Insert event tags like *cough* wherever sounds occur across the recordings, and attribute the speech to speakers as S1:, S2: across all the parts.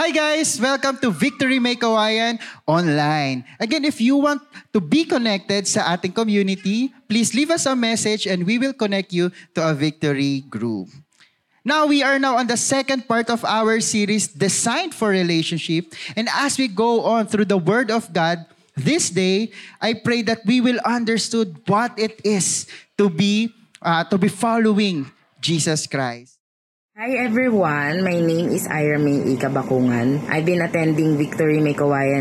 S1: Hi guys! Welcome to Victory May Kawayan Online. Again, if you want to be connected sa ating community, please leave us a message and we will connect you to a Victory group. Now we are now on the second part of our series, Designed for Relationship. And as we go on through the Word of God, this day, I pray that we will understood what it is to be uh, to be following Jesus Christ.
S2: Hi everyone, my name is Ira May Ikabakungan. I've been attending Victory May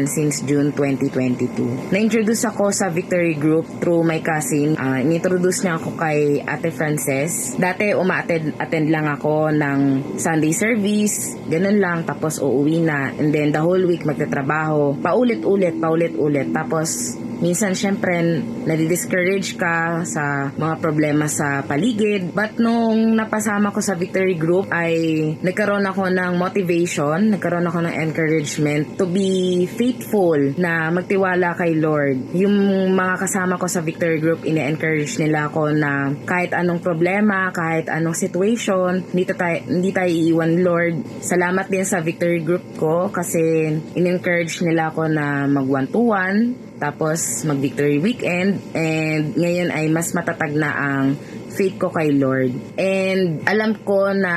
S2: since June 2022. Na-introduce ako sa Victory Group through my cousin. Uh, in-introduce niya ako kay Ate Frances. Dati uma-attend attend lang ako ng Sunday service, ganun lang, tapos uuwi na. And then the whole week magtatrabaho. Paulit-ulit, paulit-ulit. Tapos minsan syempre nadi-discourage ka sa mga problema sa paligid. But nung napasama ko sa Victory Group ay nagkaroon ako ng motivation, nagkaroon ako ng encouragement to be faithful na magtiwala kay Lord. Yung mga kasama ko sa Victory Group, ine-encourage nila ako na kahit anong problema, kahit anong situation, hindi tayo, hindi tayo iiwan Lord. Salamat din sa Victory Group ko kasi in-encourage nila ako na mag one-to-one tapos mag-victory weekend and ngayon ay mas matatag na ang faith ko kay Lord. And alam ko na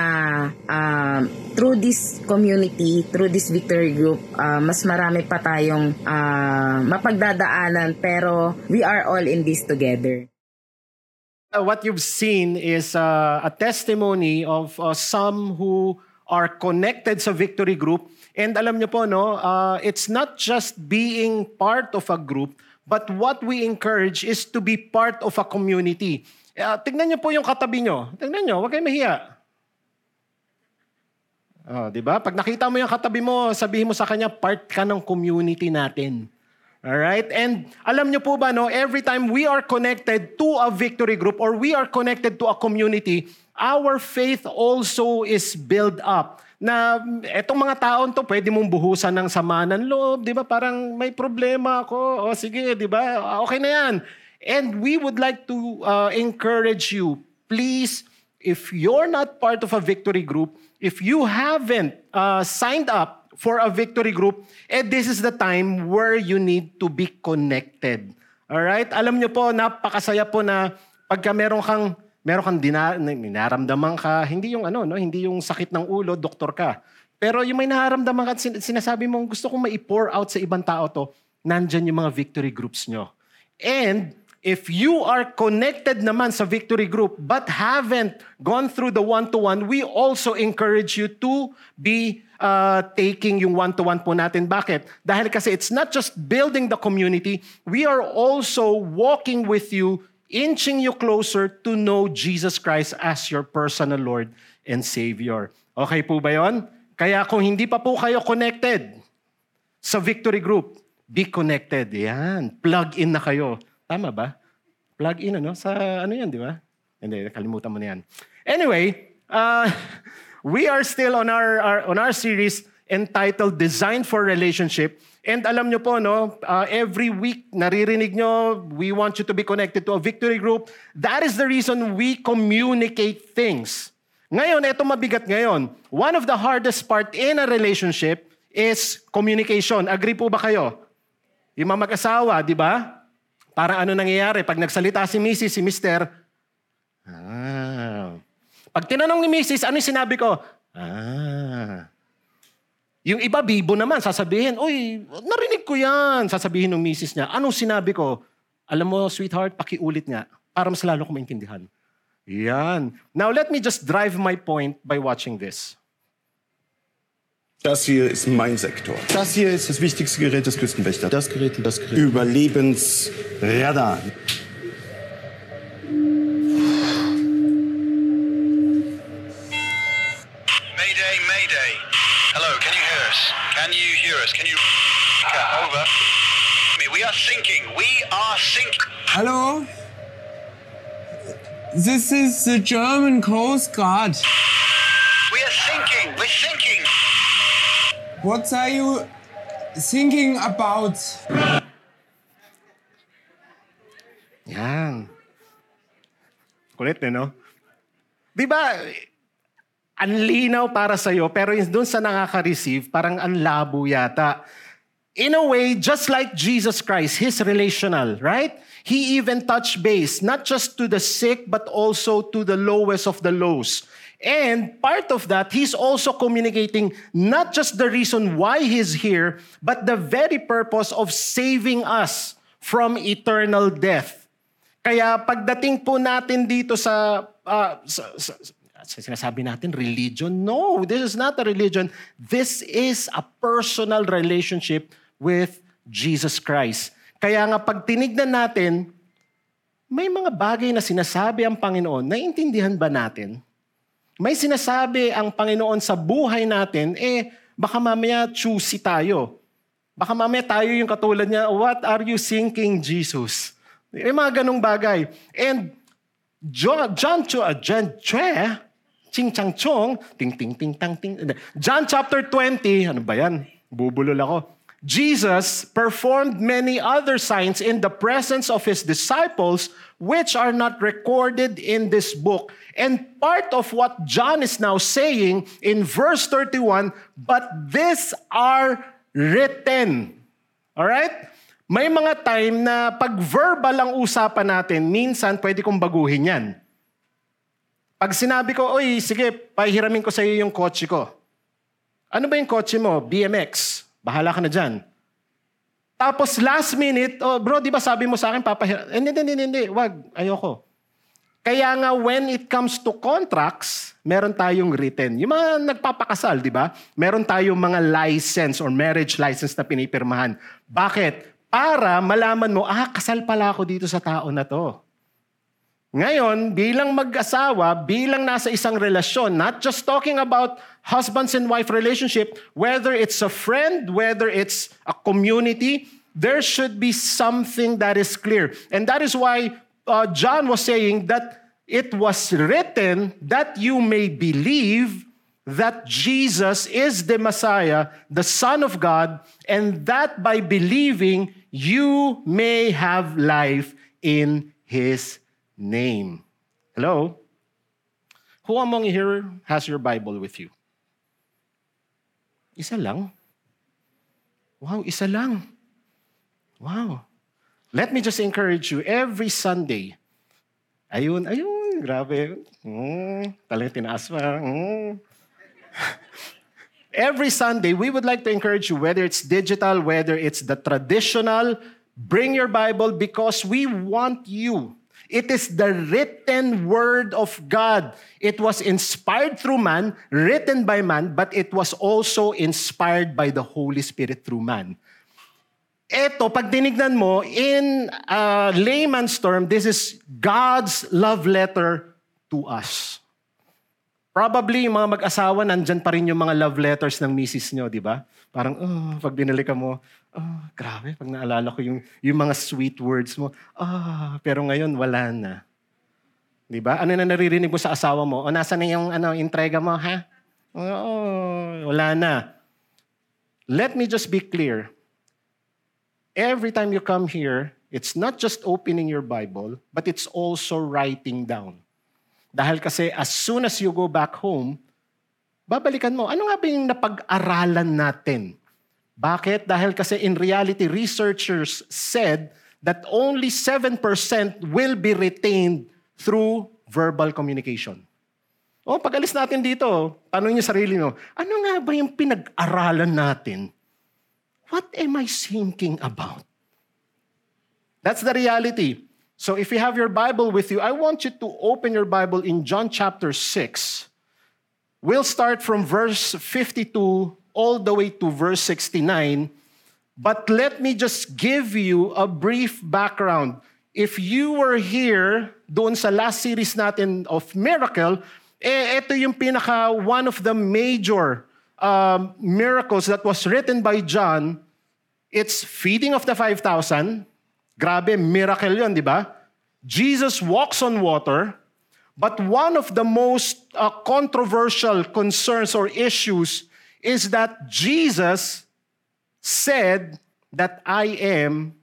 S2: uh, through this community, through this victory group, uh, mas marami pa tayong uh, mapagdadaanan pero we are all in this together.
S3: Uh, what you've seen is uh, a testimony of uh, some who are connected sa victory group And alam niyo po, no, uh, it's not just being part of a group, but what we encourage is to be part of a community. Uh, tignan niyo po yung katabi niyo. Tignan niyo, huwag kayong mahiya. Oh, 'di ba? Pag nakita mo yung katabi mo, sabihin mo sa kanya, part ka ng community natin. All right? And alam niyo po ba no, every time we are connected to a victory group or we are connected to a community, our faith also is built up na etong mga taon to, pwede mong buhusan ng sama ng loob, di ba? Parang may problema ako. O sige, di ba? Okay na yan. And we would like to uh, encourage you, please, if you're not part of a victory group, if you haven't uh, signed up for a victory group, eh this is the time where you need to be connected. All right? Alam niyo po, napakasaya po na pagka meron kang meron kang dina, naramdaman ka, hindi yung ano, no, hindi yung sakit ng ulo, doktor ka. Pero yung may nararamdaman ka sinasabi mo, gusto kong mai-pour out sa ibang tao to, nandyan yung mga victory groups nyo. And if you are connected naman sa victory group but haven't gone through the one-to-one, we also encourage you to be uh, taking yung one-to-one po natin. Bakit? Dahil kasi it's not just building the community, we are also walking with you inching you closer to know Jesus Christ as your personal Lord and Savior. Okay po ba yon? Kaya kung hindi pa po kayo connected sa Victory Group, be connected. Yan. Plug in na kayo. Tama ba? Plug in, ano? Sa ano yan, di ba? Hindi, kalimutan mo na yan. Anyway, uh, *laughs* we are still on our, our on our series entitled Design for Relationship. And alam nyo po, no, uh, every week naririnig nyo, we want you to be connected to a victory group. That is the reason we communicate things. Ngayon, ito mabigat ngayon. One of the hardest part in a relationship is communication. Agree po ba kayo? Yung mga mag-asawa, di ba? Para ano nangyayari? Pag nagsalita si Mrs., si Mr., ah. Pag tinanong ni Mrs., ano yung sinabi ko? Ah. Yung iba, bibo naman, sasabihin, Uy, narinig ko yan. Sasabihin ng misis niya, anong sinabi ko? Alam mo, sweetheart, pakiulit nga para mas lalo ko maintindihan. Yan. Now, let me just drive my point by watching this.
S4: Das hier ist mein Sektor. Das hier ist das wichtigste Gerät des Küstenwächters. Das Gerät und das Gerät. Überlebensradar.
S5: Us. Can you *laughs* over? We are sinking. We are sinking.
S6: Hello? This is the German Coast Guard.
S5: We are sinking. We're sinking.
S6: What are you thinking about?
S3: Yan. Kulit eh, no? Di ba, ang linaw para sa'yo, pero dun sa nakaka-receive, parang ang labo yata. In a way, just like Jesus Christ, He's relational, right? He even touched base, not just to the sick, but also to the lowest of the lows. And part of that, He's also communicating not just the reason why He's here, but the very purpose of saving us from eternal death. Kaya pagdating po natin dito sa, uh, sa, sa sinasabi natin, religion. No, this is not a religion. This is a personal relationship with Jesus Christ. Kaya nga pag tinignan natin, may mga bagay na sinasabi ang Panginoon, naiintindihan ba natin? May sinasabi ang Panginoon sa buhay natin, eh, baka mamaya choosy tayo. Baka mamaya tayo yung katulad niya, what are you thinking, Jesus? May mga ganong bagay. And John, John, uh, John, John, ching chang chong, ting ting ting tang ting. John chapter 20, ano ba yan? Bubulol ako. Jesus performed many other signs in the presence of his disciples, which are not recorded in this book. And part of what John is now saying in verse 31, but these are written. All right? May mga time na pag verbal ang usapan natin, minsan pwede kong baguhin yan. Pag sinabi ko, oy, sige, pahiramin ko sa iyo yung kotse ko. Ano ba yung kotse mo? BMX. Bahala ka na dyan. Tapos last minute, oh bro, di ba sabi mo sa akin, papahira... Hindi, hindi, hindi, hindi. Wag, ayoko. Kaya nga when it comes to contracts, meron tayong written. Yung mga nagpapakasal, di ba? Meron tayong mga license or marriage license na pinipirmahan. Bakit? Para malaman mo, ah, kasal pala ako dito sa tao na to. Ngayon, bilang mag-asawa, bilang nasa isang relasyon, not just talking about husbands and wife relationship, whether it's a friend, whether it's a community, there should be something that is clear. And that is why uh, John was saying that it was written that you may believe that Jesus is the Messiah, the Son of God, and that by believing you may have life in His name. Hello? Who among you here has your Bible with you? Isa lang? Wow, isa lang. Wow. Let me just encourage you, every Sunday, ayun, ayun, grabe. Mm, talagang tinaas pa. Mm. *laughs* every Sunday, we would like to encourage you, whether it's digital, whether it's the traditional, bring your Bible because we want you It is the written word of God. It was inspired through man, written by man, but it was also inspired by the Holy Spirit through man. Ito, pag tinignan mo, in uh, layman's term, this is God's love letter to us. Probably yung mga mag-asawa, nandyan pa rin yung mga love letters ng misis nyo, di ba? Parang, oh, pag binalik ka mo, oh, grabe, pag naalala ko yung, yung mga sweet words mo, ah, oh, pero ngayon wala na. Di ba? Ano na naririnig mo sa asawa mo? O nasa na yung ano, entrega mo, ha? Oh, wala na. Let me just be clear. Every time you come here, it's not just opening your Bible, but it's also writing down. Dahil kasi as soon as you go back home, babalikan mo, ano nga ba yung napag-aralan natin? Bakit? Dahil kasi in reality, researchers said that only 7% will be retained through verbal communication. O, pag alis natin dito, tanong niyo sarili mo, ano nga ba yung pinag-aralan natin? What am I thinking about? That's the reality. So if you have your Bible with you, I want you to open your Bible in John chapter 6. We'll start from verse 52 all the way to verse 69. But let me just give you a brief background. If you were here doon sa last series natin of Miracle, eh, ito yung pinaka one of the major um, miracles that was written by John. It's feeding of the 5,000. Grabe, miracle yun, di ba? Jesus walks on water. But one of the most uh, controversial concerns or issues is that Jesus said that I am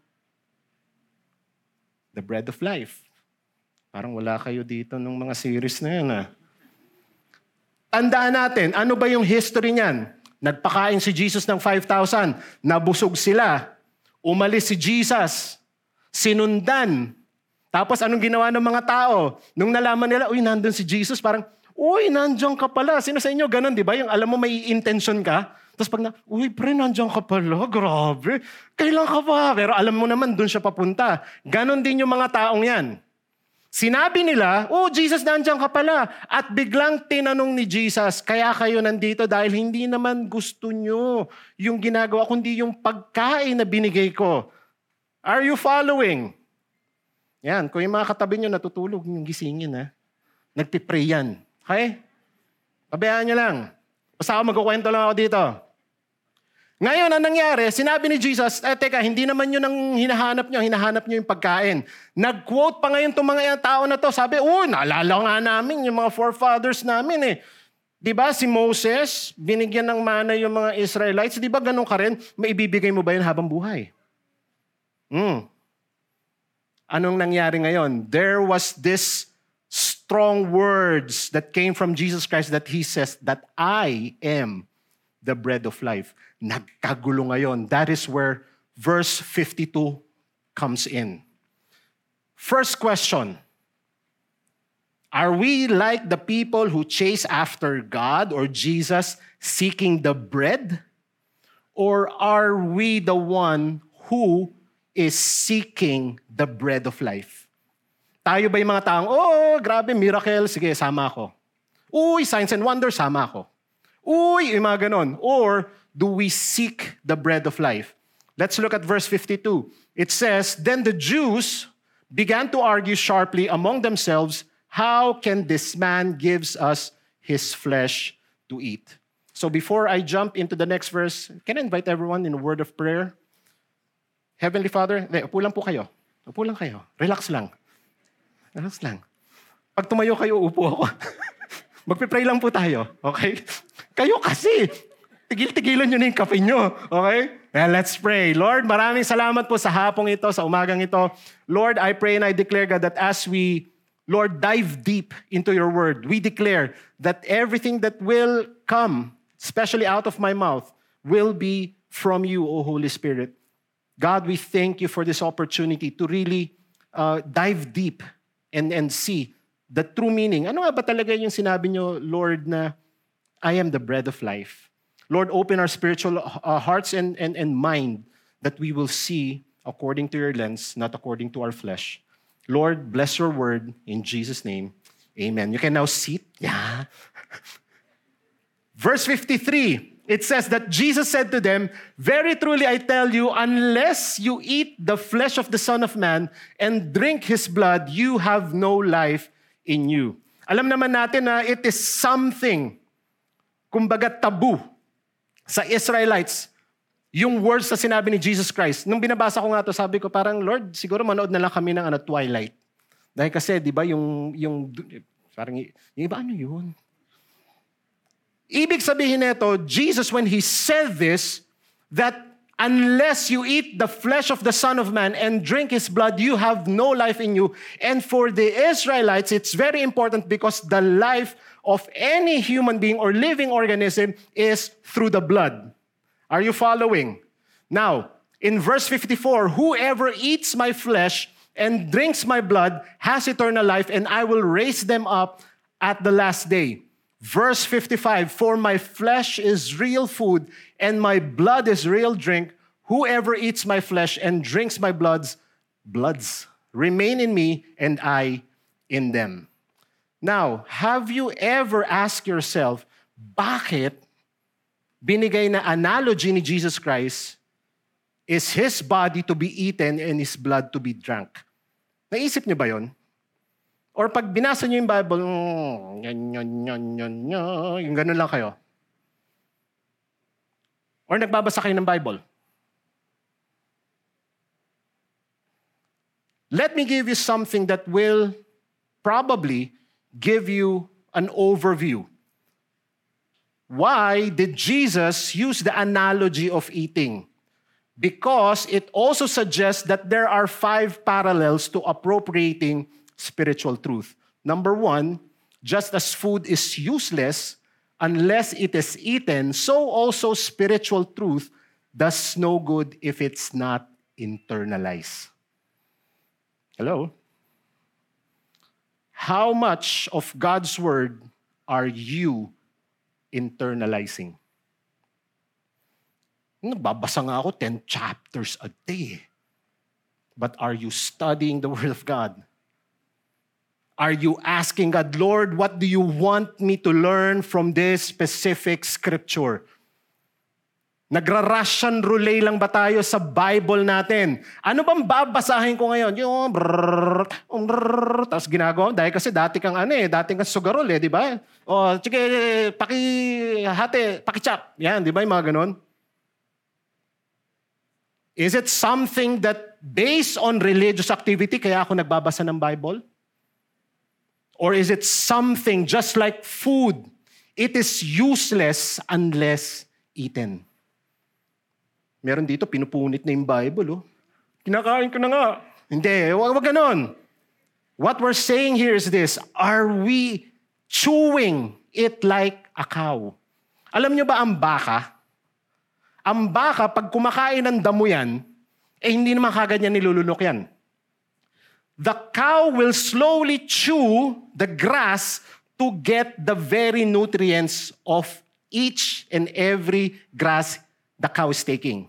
S3: the bread of life. Parang wala kayo dito ng mga series na yan ah. Tandaan natin, ano ba yung history niyan? Nagpakain si Jesus ng 5,000. Nabusog sila. Umalis si Jesus. Sinundan. Tapos anong ginawa ng mga tao? Nung nalaman nila, uy, nandun si Jesus, parang, uy, nandiyan ka pala. Sino sa inyo? Ganon, di ba? Yung alam mo may intention ka. Tapos pag na, uy, pre, nandiyan ka pala. Grabe. Kailan ka pa? Pero alam mo naman, dun siya papunta. Ganon din yung mga taong yan. Sinabi nila, oh, Jesus, nandiyan ka pala. At biglang tinanong ni Jesus, kaya kayo nandito dahil hindi naman gusto nyo yung ginagawa, kundi yung pagkain na binigay ko. Are you following? Yan, kung yung mga katabi nyo natutulog, yung gisingin ha. Nagpipray yan. Okay? Pabayaan nyo lang. Basta ako magkukwento lang ako dito. Ngayon, ang nangyari, sinabi ni Jesus, eh teka, hindi naman yun ang hinahanap nyo, hinahanap nyo yung pagkain. Nag-quote pa ngayon itong mga tao na to. Sabi, oh, naalala nga namin yung mga forefathers namin eh. Di ba si Moses, binigyan ng mana yung mga Israelites, di ba ganun ka rin? Maibibigay mo ba yun habang buhay? Hmm. Anong nangyari ngayon? There was this strong words that came from Jesus Christ that He says that I am the bread of life. Nagkagulo ngayon. That is where verse 52 comes in. First question. Are we like the people who chase after God or Jesus seeking the bread? Or are we the one who is seeking the bread of life? Tayo ba yung mga taong, oh, grabe, miracle, sige, sama ako. Uy, signs and wonders, sama ako. Uy, yung mga ganon. Or do we seek the bread of life? Let's look at verse 52. It says, Then the Jews began to argue sharply among themselves, How can this man gives us his flesh to eat? So before I jump into the next verse, can I invite everyone in a word of prayer? Heavenly Father, de, upo lang po kayo. Upo lang kayo. Relax lang. Relax lang. Pag tumayo kayo, upo ako. *laughs* Magpipray lang po tayo. Okay? Kayo kasi. Tigil-tigilan nyo na yung kape nyo. Okay? Well, let's pray. Lord, maraming salamat po sa hapong ito, sa umagang ito. Lord, I pray and I declare, God, that as we, Lord, dive deep into your word, we declare that everything that will come, especially out of my mouth, will be from you, O Holy Spirit. God, we thank you for this opportunity to really uh, dive deep and, and see the true meaning. Ano nga ba talaga yung sinabi nyo, Lord, na I am the bread of life? Lord, open our spiritual uh, hearts and, and, and mind that we will see according to your lens, not according to our flesh. Lord, bless your word in Jesus' name. Amen. You can now sit. Yeah. *laughs* Verse 53. It says that Jesus said to them, Very truly I tell you, unless you eat the flesh of the Son of Man and drink his blood, you have no life in you. Alam naman natin na it is something, kumbaga tabu, sa Israelites, yung words na sinabi ni Jesus Christ. Nung binabasa ko nga to, sabi ko parang, Lord, siguro manood na lang kami ng ano, Twilight. Dahil kasi, di ba, yung, yung, parang, yung iba, ano yun? Ibig sabihin nito, Jesus, when He said this, that unless you eat the flesh of the Son of Man and drink His blood, you have no life in you. And for the Israelites, it's very important because the life of any human being or living organism is through the blood. Are you following? Now, in verse 54, whoever eats my flesh and drinks my blood has eternal life, and I will raise them up at the last day. Verse 55 For my flesh is real food, and my blood is real drink. Whoever eats my flesh and drinks my bloods, bloods remain in me, and I in them. Now, have you ever asked yourself, bakit binigay na analogy ni Jesus Christ is His body to be eaten and His blood to be drunk? Naisip niyo ba yon? Or pag binasa niyo yung Bible, mm, yan, yan, yan, yan, yan, yung ganun lang kayo. Or nagbabasa kayo ng Bible. Let me give you something that will probably give you an overview. Why did Jesus use the analogy of eating? Because it also suggests that there are five parallels to appropriating spiritual truth. Number one, just as food is useless unless it is eaten, so also spiritual truth does no good if it's not internalized. Hello? How much of God's word are you internalizing? Nagbabasa nga ako 10 chapters a day. But are you studying the Word of God? Are you asking God, Lord, what do you want me to learn from this specific scripture? Nagra-Russian roulette lang ba tayo sa Bible natin? Ano bang babasahin ko ngayon? Yung brrrr, um, brrrr, tapos ginagawa, dahil kasi dati kang ano eh, dati kang sugarol eh, di ba? O, sige, paki, hati, paki-chop. Yan, di ba yung mga ganon? Is it something that based on religious activity kaya ako nagbabasa ng Bible? Or is it something just like food? It is useless unless eaten. Meron dito, pinupunit na yung Bible. Oh. Kinakain ko na nga. Hindi, wag, wag ganon. What we're saying here is this, are we chewing it like a cow? Alam nyo ba ang baka? Ang baka, pag kumakain ng damo yan, eh hindi naman kagad niya nilulunok yan. The cow will slowly chew the grass to get the very nutrients of each and every grass the cow is taking.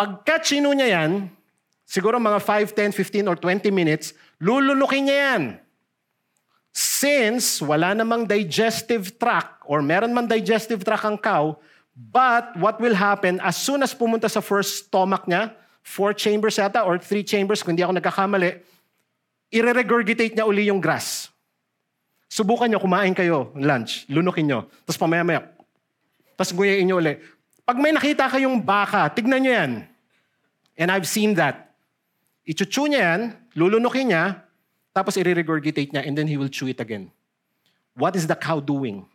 S3: Pagka chino niya yan, siguro mga 5, 10, 15, or 20 minutes, lulunukin niya yan. Since wala namang digestive tract or meron man digestive tract ang cow, but what will happen as soon as pumunta sa first stomach niya, four chambers yata or three chambers, kung hindi ako nagkakamali, ire-regurgitate niya uli yung grass. Subukan nyo, kumain kayo, lunch, lunukin nyo. Tapos pamaya-maya, tapos nguyain nyo uli. Pag may nakita kayong baka, tignan nyo yan. And I've seen that. Ichuchu niya yan, lulunukin niya, tapos i-regurgitate niya, and then he will chew it again. What is the cow doing?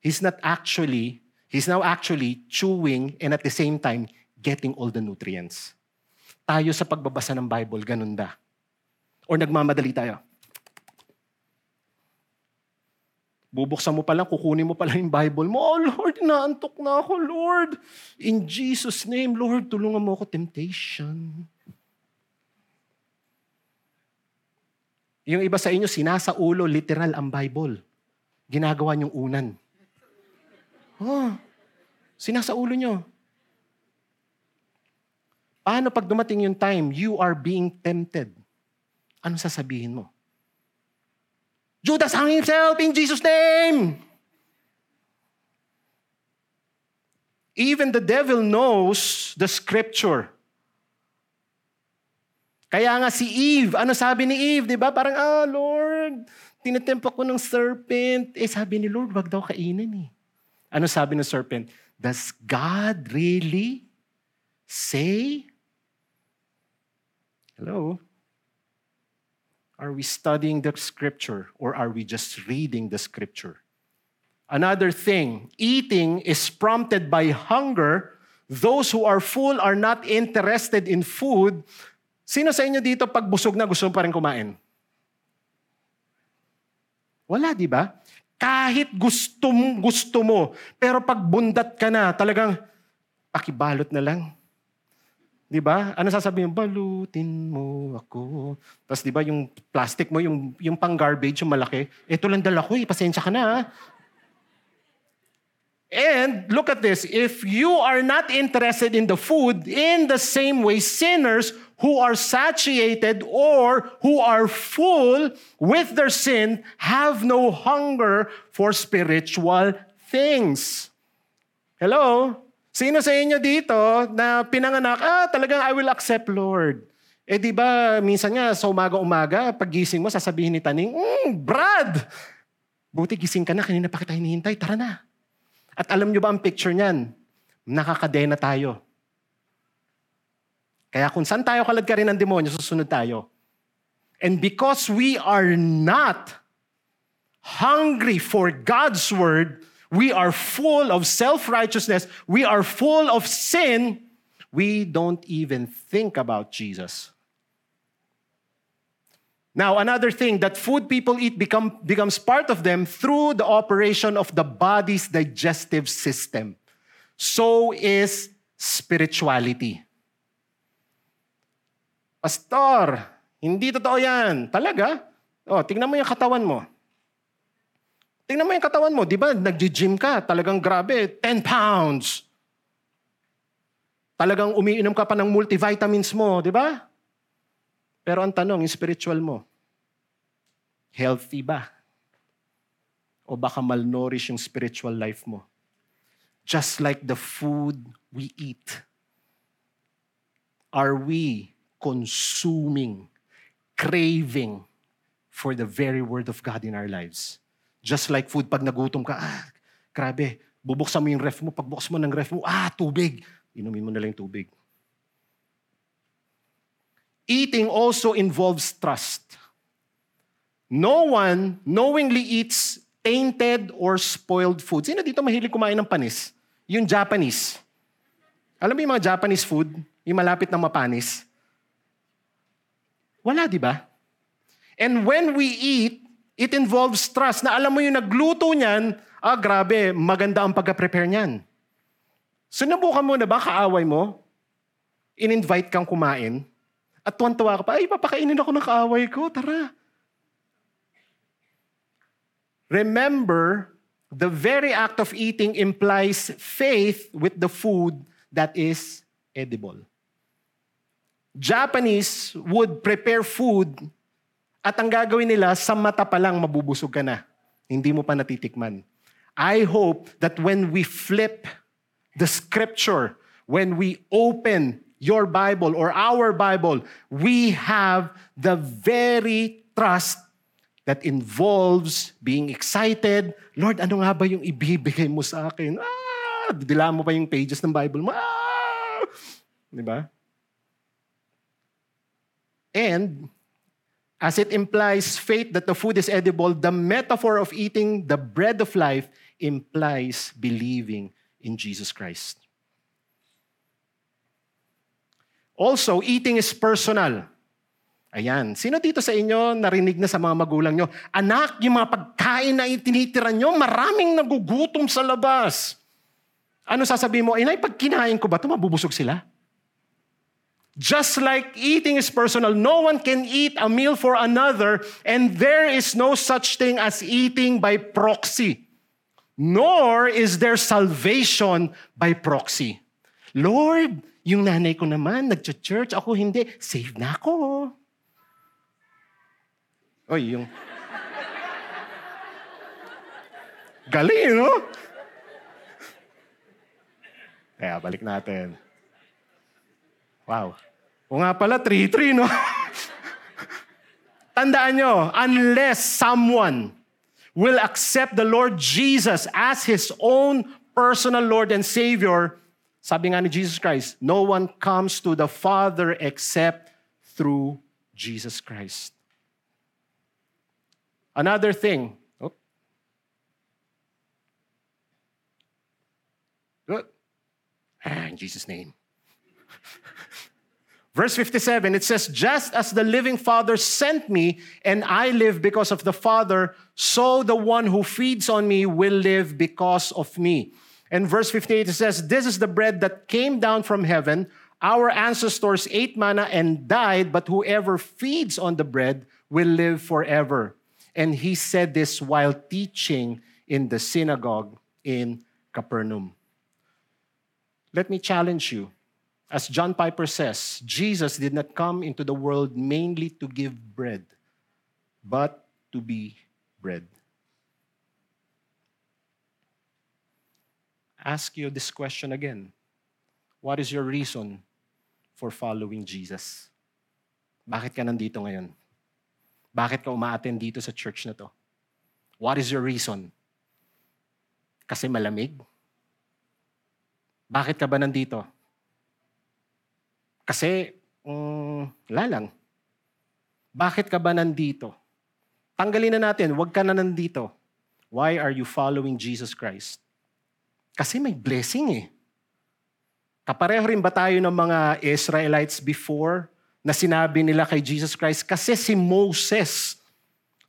S3: He's not actually, he's now actually chewing and at the same time, getting all the nutrients. Tayo sa pagbabasa ng Bible, ganun ba? Or nagmamadali tayo? Bubuksan mo pa lang, kukunin mo pa lang yung Bible mo. Oh Lord, naantok na ako, Lord. In Jesus' name, Lord, tulungan mo ako temptation. Yung iba sa inyo, sinasa ulo, literal ang Bible. Ginagawa niyong unan. Oh, sinasa ulo niyo. Paano pag dumating yung time, you are being tempted? Ano sasabihin mo? Judas hung himself in Jesus' name. Even the devil knows the scripture. Kaya nga si Eve, ano sabi ni Eve, di ba? Parang, ah, Lord, tinatempa ko ng serpent. Eh, sabi ni Lord, wag daw kainin eh. Ano sabi ng serpent? Does God really say? Hello? Are we studying the scripture or are we just reading the scripture? Another thing, eating is prompted by hunger. Those who are full are not interested in food. Sino sa inyo dito pag busog na gusto pa rin kumain? Wala, di ba? Kahit gusto mo, gusto mo, pero pag bundat ka na, talagang pakibalot na lang. Di ba? Ano sasabihin? Balutin mo ako. Tapos di ba yung plastic mo, yung, yung pang garbage, yung malaki, ito lang dala ko eh, pasensya ka na ha. And look at this. If you are not interested in the food, in the same way, sinners who are satiated or who are full with their sin have no hunger for spiritual things. Hello? Sino sa inyo dito na pinanganak, ah, talagang I will accept Lord. Eh di ba, minsan nga sa umaga-umaga, pagising mo, sasabihin ni Taning, mm, Brad! Buti gising ka na, kanina pa kita hinihintay, tara na. At alam nyo ba ang picture niyan? Nakakadena tayo. Kaya kung saan tayo kalad ka rin ng demonyo, susunod tayo. And because we are not hungry for God's word, we are full of self-righteousness, we are full of sin, we don't even think about Jesus. Now, another thing that food people eat become, becomes part of them through the operation of the body's digestive system. So is spirituality. Pastor, hindi totoo yan. Talaga? O, tingnan mo yung katawan mo. Tingnan mo yung katawan mo. Di ba, nag-gym ka. Talagang grabe, 10 pounds. Talagang umiinom ka pa ng multivitamins mo. Di ba? Pero ang tanong, yung spiritual mo, healthy ba? O baka malnourished yung spiritual life mo? Just like the food we eat. Are we consuming, craving for the very word of God in our lives? Just like food, pag nagutom ka, ah, grabe, bubuksan mo yung ref mo, pagbukas mo ng ref mo, ah, tubig. Inumin mo na lang yung tubig. Eating also involves trust. No one knowingly eats tainted or spoiled food. Sino dito mahilig kumain ng panis? Yung Japanese. Alam mo yung mga Japanese food? Yung malapit na mapanis? Wala, di ba? And when we eat, it involves trust na alam mo yung nagluto niyan, ah grabe, maganda ang pagka-prepare niyan. Sinubukan mo na ba, kaaway mo, in-invite kang kumain, at tuwan-tuwa ka pa, ay, papakainin ako ng kaaway ko, tara. Remember, the very act of eating implies faith with the food that is edible. Japanese would prepare food at ang gagawin nila, sa mata pa lang mabubusog ka na. Hindi mo pa natitikman. I hope that when we flip the scripture, when we open your Bible or our Bible, we have the very trust that involves being excited. Lord, ano nga ba yung ibibigay mo sa akin? Ah! Dila mo pa yung pages ng Bible mo. Ah! Di ba? And as it implies faith that the food is edible, the metaphor of eating the bread of life implies believing in Jesus Christ. Also, eating is personal. Ayan. Sino dito sa inyo narinig na sa mga magulang nyo? Anak, yung mga pagkain na itinitira nyo, maraming nagugutom sa labas. Ano sasabihin mo? Inay, pag kinain ko ba ito, mabubusog sila? Just like eating is personal, no one can eat a meal for another, and there is no such thing as eating by proxy. Nor is there salvation by proxy. Lord, yung nanay ko naman, nag-church, ako hindi, saved na ako. Oy, yung... Galing, no? Kaya balik natin. Wow. O nga pala, 3-3, no? *laughs* Tandaan nyo, unless someone will accept the Lord Jesus as his own personal Lord and Savior, sabi nga ni Jesus Christ, no one comes to the Father except through Jesus Christ. Another thing. Oh. Good. Ah, in Jesus' name. *laughs* Verse 57, it says, Just as the living Father sent me, and I live because of the Father, so the one who feeds on me will live because of me. And verse 58, it says, This is the bread that came down from heaven. Our ancestors ate manna and died, but whoever feeds on the bread will live forever. And he said this while teaching in the synagogue in Capernaum. Let me challenge you. As John Piper says, Jesus did not come into the world mainly to give bread, but to be bread. Ask you this question again. What is your reason for following Jesus? Bakit ka nandito ngayon? Bakit ka umaattend dito sa church na to? What is your reason? Kasi malamig? Bakit ka ba nandito? Kasi, um, lalang. Bakit ka ba nandito? Tanggalin na natin, huwag ka na nandito. Why are you following Jesus Christ? Kasi may blessing eh. Kapareho rin ba tayo ng mga Israelites before na sinabi nila kay Jesus Christ kasi si Moses,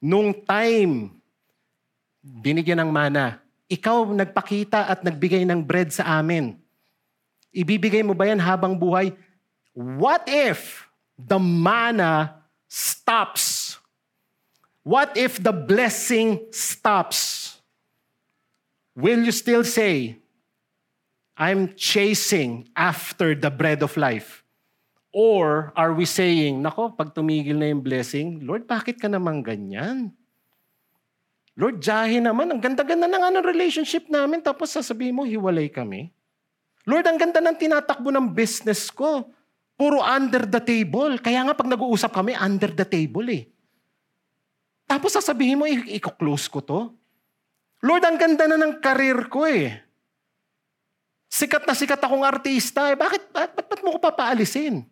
S3: nung time, binigyan ng mana, ikaw nagpakita at nagbigay ng bread sa amin. Ibibigay mo ba yan habang buhay? What if the mana stops? What if the blessing stops? Will you still say, I'm chasing after the bread of life? Or are we saying, nako, pag tumigil na yung blessing, Lord, bakit ka naman ganyan? Lord, jahe naman. Ang ganda-ganda na nga ng relationship namin. Tapos sasabihin mo, hiwalay kami. Lord, ang ganda ng tinatakbo ng business ko. Puro under the table. Kaya nga pag nag-uusap kami, under the table eh. Tapos sasabihin mo, i-close ko to. Lord, ang ganda na ng karir ko eh. Sikat na sikat akong artista eh. Bakit, ba't, ba't, ba't mo ko papaalisin?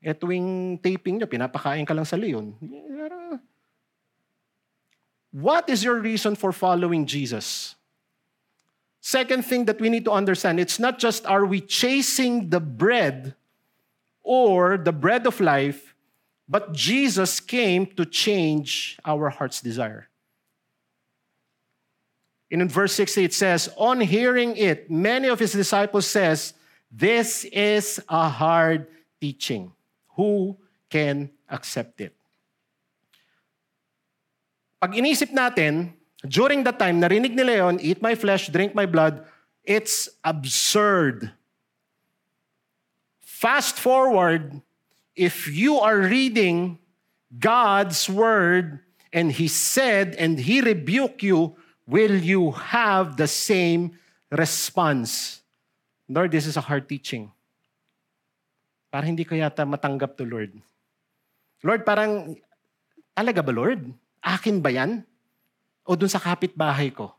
S3: Eh tuwing taping nyo, pinapakain ka lang sa leon. What is your reason for following Jesus? Second thing that we need to understand, it's not just are we chasing the bread or the bread of life, but Jesus came to change our heart's desire. In verse 60 it says, On hearing it, many of his disciples says, This is a hard teaching. Who can accept it? Pag inisip natin, during that time, narinig ni Leon, eat my flesh, drink my blood, it's absurd. Fast forward, if you are reading God's word and He said and He rebuked you, will you have the same response? Lord, this is a hard teaching. Parang hindi ko yata matanggap to Lord. Lord, parang, talaga ba Lord? Akin ba yan? O dun sa kapitbahay ko?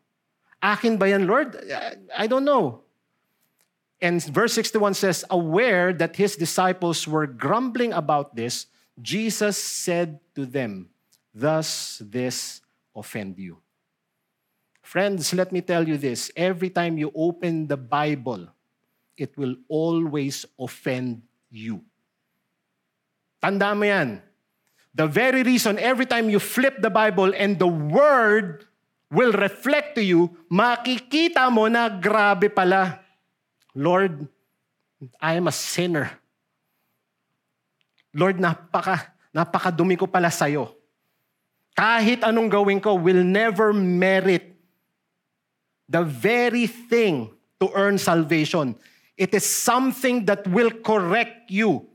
S3: Akin ba yan, Lord? I don't know. And verse 61 says, Aware that his disciples were grumbling about this, Jesus said to them, Thus this offend you. Friends, let me tell you this. Every time you open the Bible, it will always offend you. Tanda mo yan. The very reason every time you flip the Bible and the Word will reflect to you, makikita mo na grabe pala. Lord, I am a sinner. Lord, napaka, napakadumi ko pala sa'yo. Kahit anong gawin ko will never merit the very thing to earn salvation. It is something that will correct you.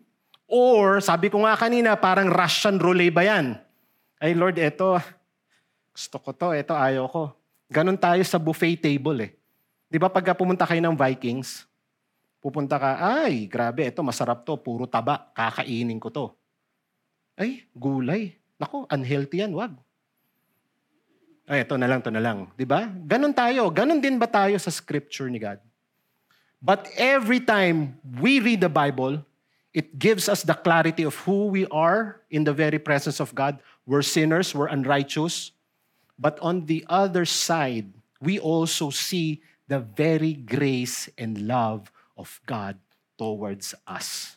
S3: Or, sabi ko nga kanina, parang Russian roulette ba yan? Ay Lord, eto, gusto ko to, eto ayaw ko. Ganon tayo sa buffet table eh. Di ba pagka pumunta kayo ng Vikings, pupunta ka, ay, grabe, eto masarap to, puro taba, kakainin ko to. Ay, gulay. Nako, unhealthy yan, wag. Ay, ito na lang, ito na lang. Di ba? Ganon tayo. Ganon din ba tayo sa scripture ni God? But every time we read the Bible, it gives us the clarity of who we are in the very presence of God. We're sinners, we're unrighteous. But on the other side, we also see the very grace and love of God towards us.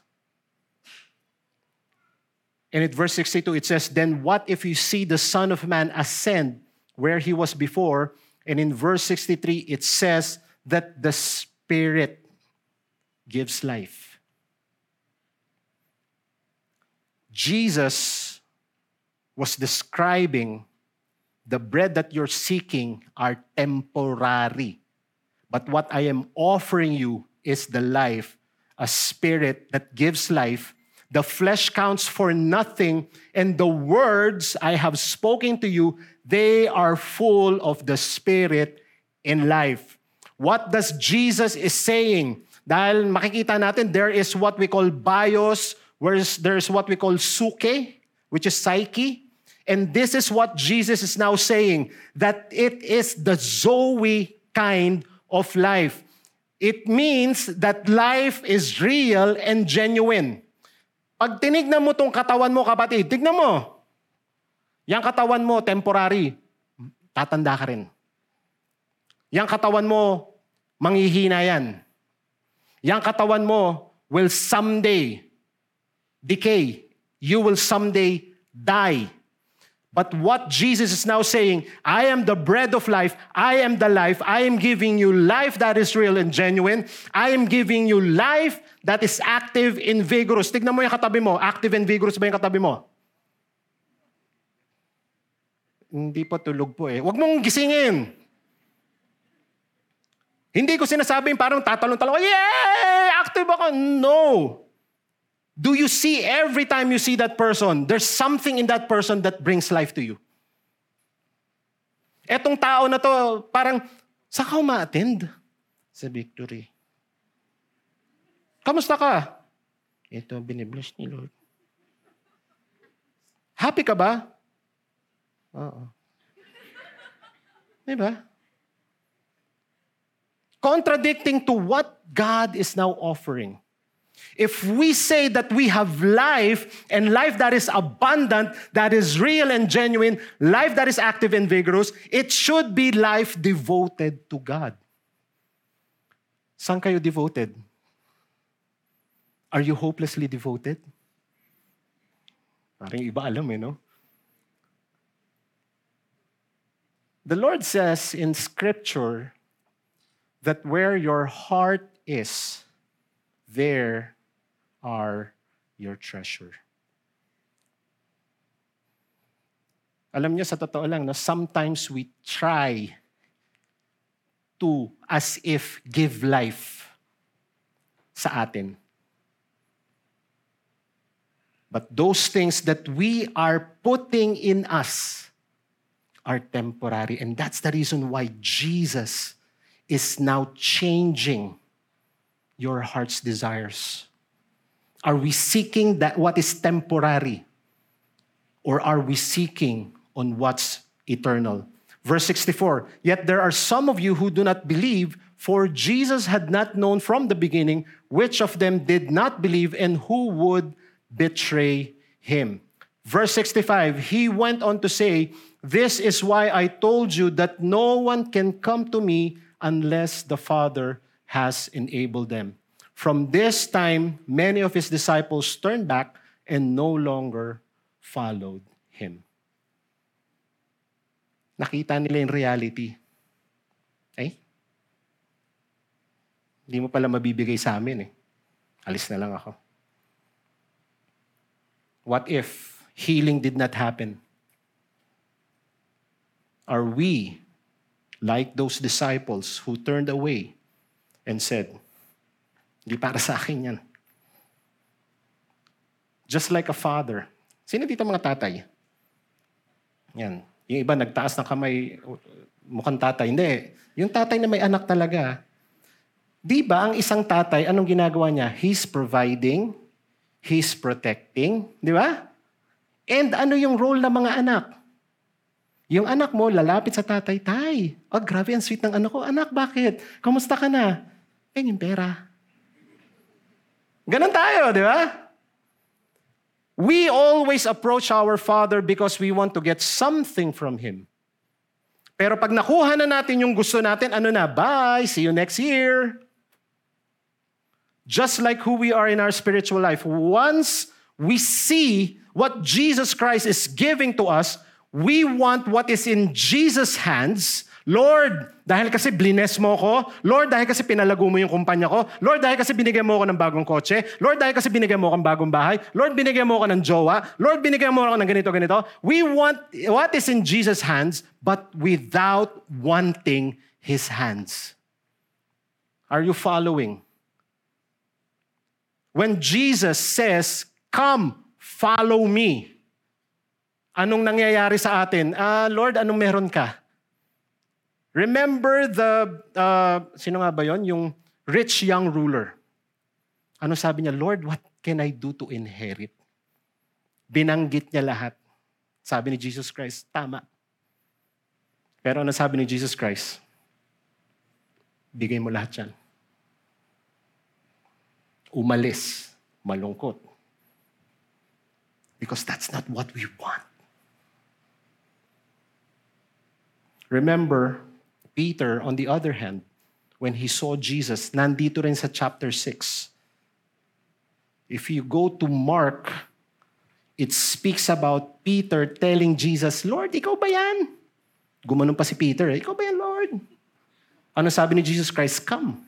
S3: And in verse 62, it says, Then what if you see the Son of Man ascend where he was before? And in verse 63, it says that the Spirit gives life. Jesus was describing the bread that you're seeking are temporary. But what I am offering you is the life, a spirit that gives life. The flesh counts for nothing, and the words I have spoken to you, they are full of the spirit in life. What does Jesus is saying? Dahil makikita natin, there is what we call bios, whereas there's what we call suke, which is psyche. And this is what Jesus is now saying, that it is the Zoe kind of life. It means that life is real and genuine. Pag tinignan mo tong katawan mo, kapatid, tignan mo. Yang katawan mo, temporary, tatanda ka rin. Yang katawan mo, manghihina yan. Yang katawan mo will someday decay. You will someday die. But what Jesus is now saying, I am the bread of life, I am the life, I am giving you life that is real and genuine, I am giving you life that is active and vigorous. Tignan mo yung katabi mo, active and vigorous ba yung katabi mo? Hindi po tulog po eh. Huwag mong gisingin. Hindi ko sinasabing parang tatalon-talon, yay! Active ako. No. Do you see every time you see that person, there's something in that person that brings life to you? Etong tao na to, parang, sa ka ma-attend? Sa victory. Kamusta ka? Ito, binibless ni Lord. Happy ka ba? Oo. Diba? Contradicting to what God is now offering. If we say that we have life and life that is abundant, that is real and genuine, life that is active and vigorous, it should be life devoted to God. Saan kayo devoted? Are you hopelessly devoted? Parang iba alam eh, no? The Lord says in Scripture that where your heart is, there are your treasure. Alam niyo, sa totoo lang, no, sometimes we try to, as if, give life sa atin. But those things that we are putting in us are temporary. And that's the reason why Jesus is now changing your heart's desires. Are we seeking that what is temporary? Or are we seeking on what's eternal? Verse 64 Yet there are some of you who do not believe, for Jesus had not known from the beginning which of them did not believe and who would betray him. Verse 65 He went on to say, This is why I told you that no one can come to me unless the Father has enabled them. From this time, many of his disciples turned back and no longer followed him. Nakita nila yung reality. Ay, hindi mo pala mabibigay sa amin eh. Alis na lang ako. What if healing did not happen? Are we like those disciples who turned away and said, Hindi para sa akin yan. Just like a father. Sino dito mga tatay? Yan. Yung iba nagtaas ng kamay, mukhang tatay. Hindi. Yung tatay na may anak talaga. Di ba ang isang tatay, anong ginagawa niya? He's providing, he's protecting. Di ba? And ano yung role ng mga anak? Yung anak mo, lalapit sa tatay, tay, oh, grabe ang sweet ng anak ko. Anak, bakit? Kamusta ka na? Eh, yung pera. Ganon tayo, di ba? We always approach our Father because we want to get something from Him. Pero pag nakuha na natin yung gusto natin, ano na, bye, see you next year. Just like who we are in our spiritual life. Once we see what Jesus Christ is giving to us, we want what is in Jesus' hands Lord, dahil kasi blines mo ko. Lord, dahil kasi pinalago mo yung kumpanya ko. Lord, dahil kasi binigyan mo ako ng bagong kotse. Lord, dahil kasi binigyan mo ako ng bagong bahay. Lord, binigyan mo ako ng jowa. Lord, binigyan mo ako ng ganito, ganito. We want what is in Jesus' hands, but without wanting His hands. Are you following? When Jesus says, Come, follow me. Anong nangyayari sa atin? Ah, Lord, anong meron ka? Remember the, uh, sino nga ba yon? Yung rich young ruler. Ano sabi niya? Lord, what can I do to inherit? Binanggit niya lahat. Sabi ni Jesus Christ, tama. Pero ano sabi ni Jesus Christ? Bigay mo lahat yan. Umalis. Malungkot. Because that's not what we want. Remember, Peter, on the other hand, when he saw Jesus, nandito rin sa chapter 6. If you go to Mark, it speaks about Peter telling Jesus, Lord, ikaw ba yan? Gumanon pa si Peter, eh, ikaw ba yan, Lord? Ano sabi ni Jesus Christ? Come.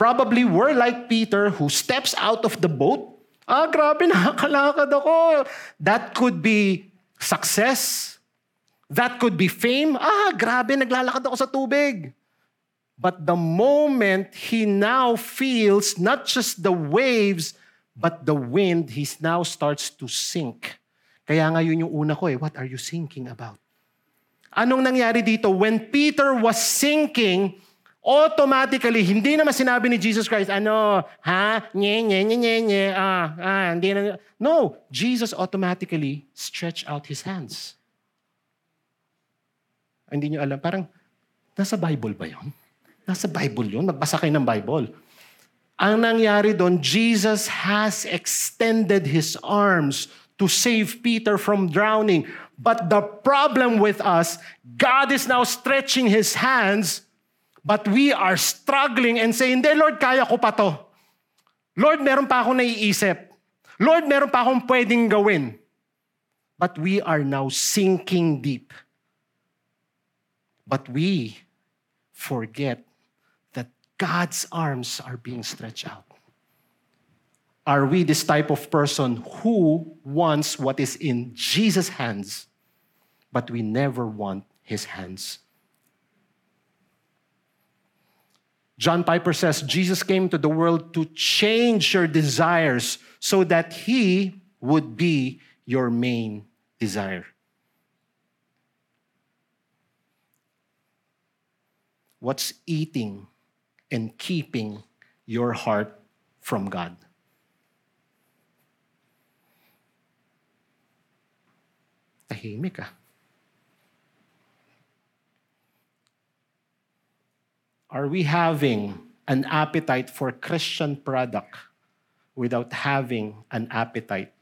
S3: Probably we're like Peter who steps out of the boat. Ah, grabe, nakakalakad ako. That could be success. That could be fame. Ah, grabe, naglalakad ako sa tubig. But the moment he now feels not just the waves, but the wind, he now starts to sink. Kaya nga yun yung una ko eh, what are you sinking about? Anong nangyari dito? When Peter was sinking, automatically, hindi naman sinabi ni Jesus Christ, ano, ha, nye, nye, nye, nye, nye, ah, ah, hindi na. No, Jesus automatically stretched out His hands. Hindi nyo alam, parang, nasa Bible ba yun? Nasa Bible yun? Magbasa kayo ng Bible. Ang nangyari doon, Jesus has extended His arms to save Peter from drowning. But the problem with us, God is now stretching His hands, but we are struggling and saying, Hindi, Lord, kaya ko pa to. Lord, meron pa akong naiisip. Lord, meron pa akong pwedeng gawin. But we are now sinking deep. But we forget that God's arms are being stretched out. Are we this type of person who wants what is in Jesus' hands, but we never want his hands? John Piper says Jesus came to the world to change your desires so that he would be your main desire. What's eating and keeping your heart from God? Tahimik ah. Are we having an appetite for Christian product without having an appetite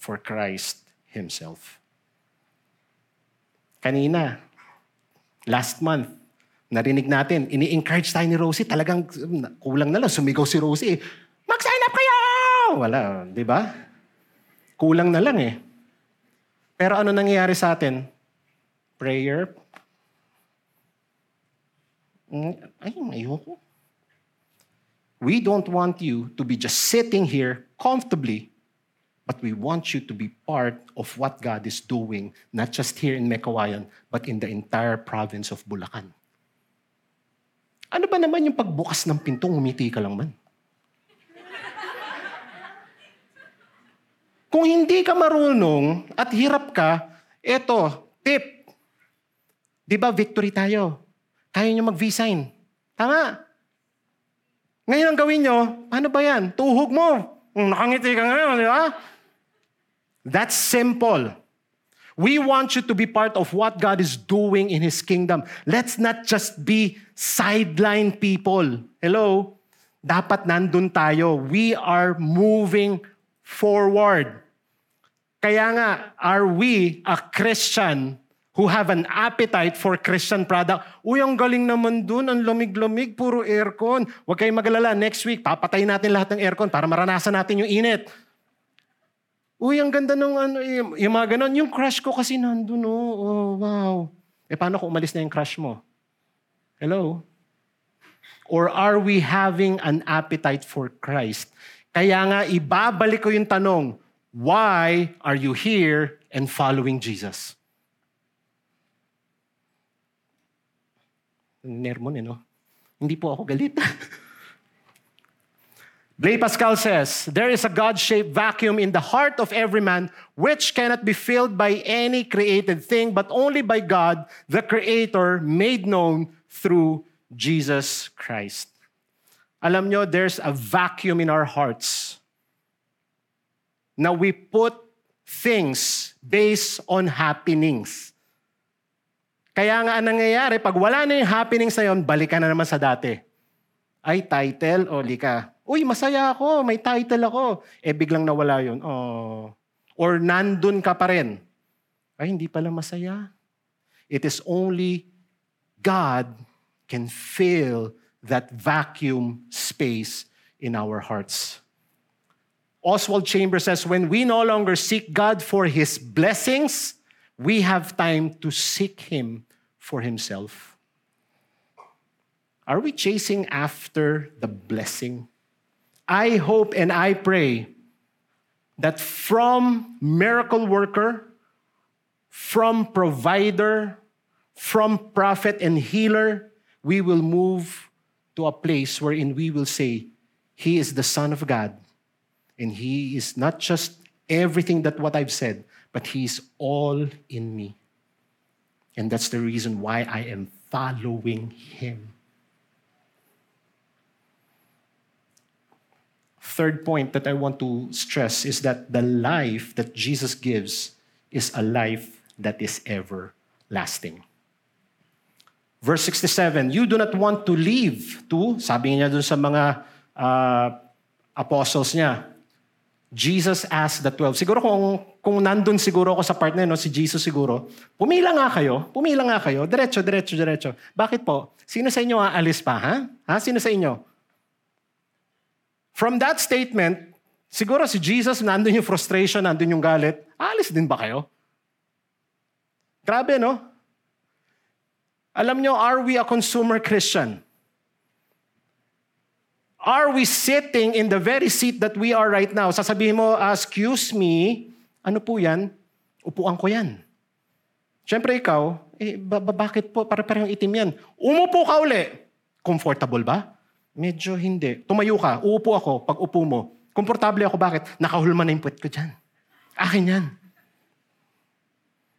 S3: for Christ Himself? Kanina, last month, narinig natin, ini-encourage tayo ni Rosie, talagang kulang na lang, sumigaw si Rosie, mag-sign up kayo! Wala, di ba? Kulang na lang eh. Pero ano nangyayari sa atin? Prayer. Mm, Ay, ayoko. We don't want you to be just sitting here comfortably, but we want you to be part of what God is doing, not just here in Mekawayan, but in the entire province of Bulacan. Ano ba naman yung pagbukas ng pinto, umiti ka lang man? Kung hindi ka marunong at hirap ka, eto, tip. Di ba victory tayo? Kaya nyo mag-V-sign. Tama. Ngayon ang gawin nyo, paano ba yan? Tuhog mo. Nakangiti ka ngayon, di ba? That's simple. We want you to be part of what God is doing in His kingdom. Let's not just be sideline people. Hello? Dapat nandun tayo. We are moving forward. Kaya nga, are we a Christian who have an appetite for Christian product? Uy, ang galing naman dun. Ang lamig-lamig. Puro aircon. Huwag kayong magalala. Next week, papatayin natin lahat ng aircon para maranasan natin yung init. Uy, ang ganda ng ano, yung, yung mga ganon. Yung crush ko kasi nandun, oh, oh, wow. Eh, paano kung umalis na yung crush mo? Hello? Or are we having an appetite for Christ? Kaya nga, ibabalik ko yung tanong, why are you here and following Jesus? Nermon eh, no? Hindi po ako galit. *laughs* Blaise Pascal says, There is a God shaped vacuum in the heart of every man which cannot be filled by any created thing, but only by God, the Creator, made known through Jesus Christ. Alam nyo, there's a vacuum in our hearts. Now we put things based on happenings. Kaya nga ang nangyayari, pag wala na yung happenings na yun, balikan na naman sa dati. Ay, title, o lika. Uy, masaya ako, may title ako. Eh, biglang nawala yun. Oh. Or nandun ka pa rin. Ay, hindi pala masaya. It is only God can fill that vacuum space in our hearts. Oswald Chambers says, when we no longer seek God for his blessings, we have time to seek him for himself. Are we chasing after the blessing? I hope and I pray that from miracle worker, from provider, from prophet and healer, we will move to a place wherein we will say, He is the Son of God. And He is not just everything that what I've said, but He is all in me. And that's the reason why I am following Him. Third point that I want to stress is that the life that Jesus gives is a life that is everlasting. Verse 67, you do not want to leave to, sabi niya dun sa mga uh, apostles niya, Jesus asked the 12. Siguro kung, kung nandun siguro ako sa part na yun, no, si Jesus siguro, pumila nga kayo, pumila nga kayo, diretso, diretso, diretso. Bakit po? Sino sa inyo aalis pa, ha? ha? Sino sa inyo? From that statement, siguro si Jesus, nandun yung frustration, nandun yung galit, aalis din ba kayo? Grabe, no? Alam nyo, are we a consumer Christian? Are we sitting in the very seat that we are right now? Sasabihin mo, "Ah, excuse me, ano po yan? Upuan ko yan. Siyempre ikaw, eh, ba- ba- bakit po? Para-parang itim yan. Umupo ka uli. Comfortable ba? Medyo hindi. Tumayo ka, uupo ako. Pag upo mo, komportable ako. Bakit? Nakahulma na yung puwet ko dyan. Akin yan.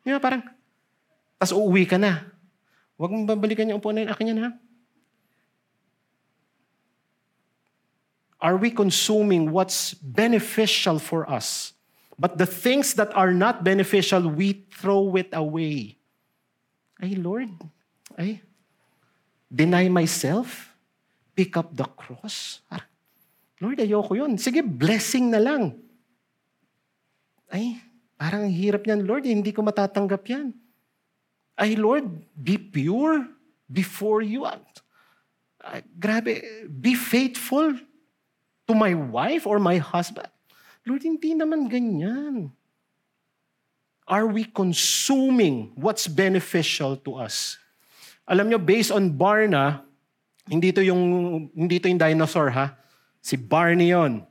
S3: Di ba, parang, tas uuwi ka na. Huwag mong babalikan yung upuan na yun. Akin yan, ha? Are we consuming what's beneficial for us? But the things that are not beneficial, we throw it away. Ay, Lord, ay, deny myself, pick up the cross. Ah, Lord, ayoko yun. Sige, blessing na lang. Ay, parang hirap niyan, Lord, hindi ko matatanggap yan. Ay, Lord, be pure before you. Ah, grabe, be faithful to my wife or my husband. Lord, hindi naman ganyan. Are we consuming what's beneficial to us? Alam nyo, based on Barna, hindi to yung, hindi to yung dinosaur ha. Si Barney yon.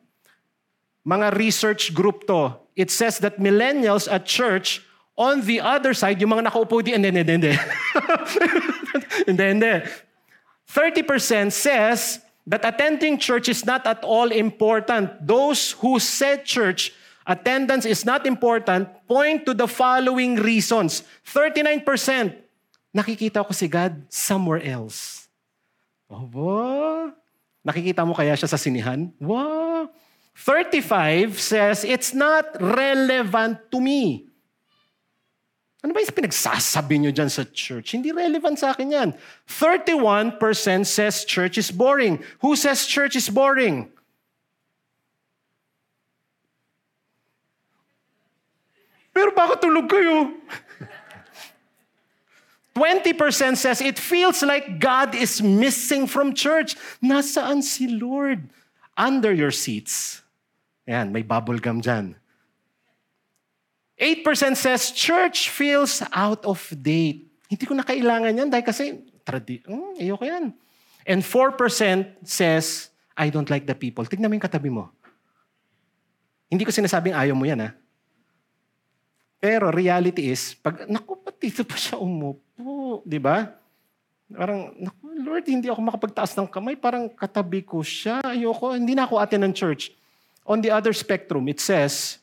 S3: Mga research group to. It says that millennials at church, on the other side, yung mga nakaupo di, hindi, hindi, hindi. hindi, *laughs* hindi. 30% says that attending church is not at all important. Those who said church attendance is not important point to the following reasons. 39%, nakikita ko si God somewhere else. Obo, nakikita mo kaya siya sa sinihan? Wow. 35 says, it's not relevant to me. Ano ba yung pinagsasabi nyo dyan sa church? Hindi relevant sa akin yan. 31% says church is boring. Who says church is boring? Pero bakit tulog kayo? 20% says it feels like God is missing from church. Nasaan si Lord? Under your seats. Ayan, may bubble gum dyan. 8% says church feels out of date. Hindi ko na kailangan yan dahil kasi, tradi- hmm, ayoko yan. And 4% says, I don't like the people. Tignan mo yung katabi mo. Hindi ko sinasabing ayaw mo yan, ha? Pero reality is, pag, naku, ba't dito pa siya umupo? Di ba? Parang, naku, Lord, hindi ako makapagtaas ng kamay. Parang katabi ko siya. Ayoko, hindi na ako atin ng church. On the other spectrum, it says,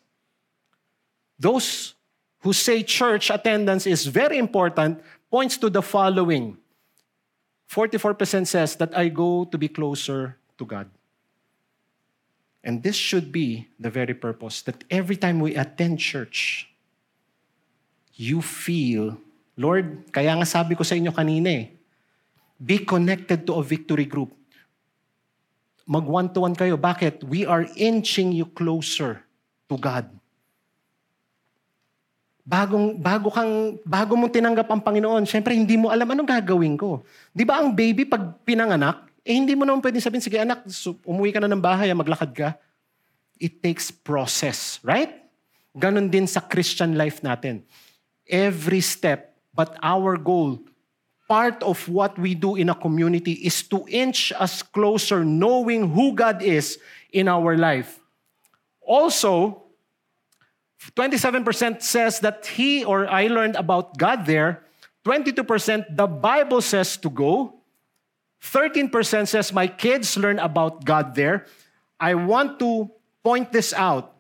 S3: those who say church attendance is very important points to the following. 44% says that I go to be closer to God. And this should be the very purpose that every time we attend church, you feel, Lord, kaya nga sabi ko sa inyo kanina eh, be connected to a victory group. Mag one-to-one kayo. Bakit? We are inching you closer to God. Bagong, bago kang, bago mong tinanggap ang Panginoon, syempre hindi mo alam anong gagawin ko. Di ba ang baby pag pinanganak, eh hindi mo naman pwedeng sabihin, sige anak, umuwi ka na ng bahay, ah, maglakad ka. it takes process, right? Ganon din sa Christian life natin. Every step, but our goal, part of what we do in a community is to inch us closer knowing who God is in our life. Also, 27% says that he or I learned about God there. 22% the Bible says to go. 13% says my kids learn about God there. I want to point this out.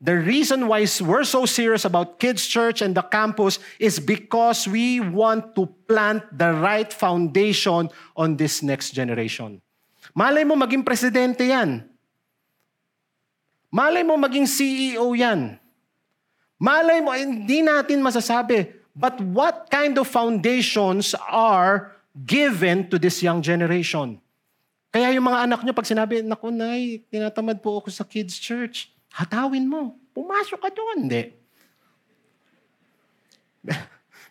S3: The reason why we're so serious about kids church and the campus is because we want to plant the right foundation on this next generation. Malay mo maging presidente yan. Malay mo maging CEO yan. Malay mo, hindi natin masasabi. But what kind of foundations are given to this young generation? Kaya yung mga anak nyo, pag sinabi, Naku, Nay, tinatamad po ako sa kids church. Hatawin mo. Pumasok ka doon. Hindi. *laughs*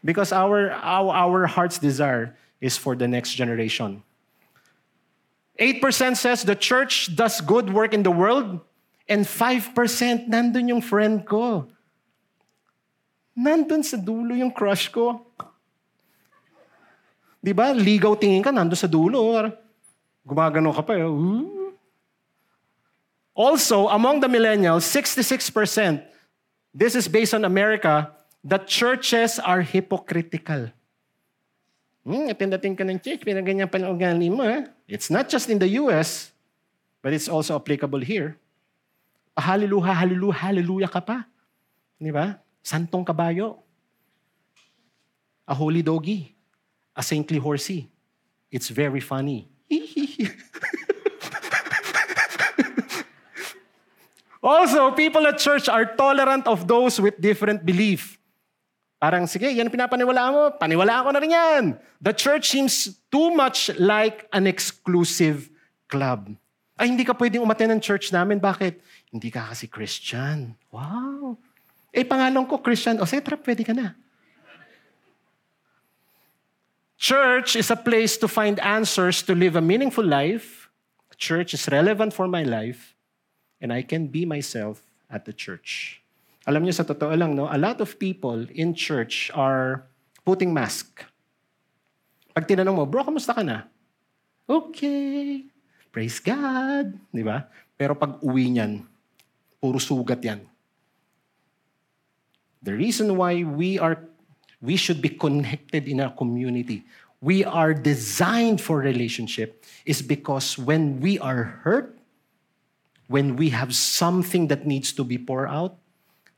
S3: Because our, our, our heart's desire is for the next generation. 8% says the church does good work in the world. And 5% nandun yung friend ko. Nandun sa dulo yung crush ko. Di ba? Ligaw tingin ka, nandun sa dulo. Gumagano ka pa. Eh. Ooh. Also, among the millennials, 66%, this is based on America, that churches are hypocritical. Hmm, atindating ka ng church, pinaganyan pa ng ugali mo. Eh? It's not just in the US, but it's also applicable here. Hallelujah, hallelujah, hallelujah ka pa. Di ba? Santong kabayo. A holy doggy. A saintly horsey. It's very funny. *laughs* also, people at church are tolerant of those with different belief. Parang, sige, yan pinapaniwalaan mo, paniwalaan ko na rin yan. The church seems too much like an exclusive club. Ay, hindi ka pwedeng umaten ng church namin. Bakit? Hindi ka kasi Christian. Wow. Eh, pangalan ko Christian. O, sige, tara, pwede ka na. Church is a place to find answers to live a meaningful life. Church is relevant for my life. And I can be myself at the church. Alam niyo sa totoo lang, no? A lot of people in church are putting mask. Pag tinanong mo, bro, kamusta ka na? Okay. Praise God. Di ba? Pero pag uwi niyan, puro sugat yan. The reason why we are we should be connected in our community. We are designed for relationship is because when we are hurt, when we have something that needs to be poured out,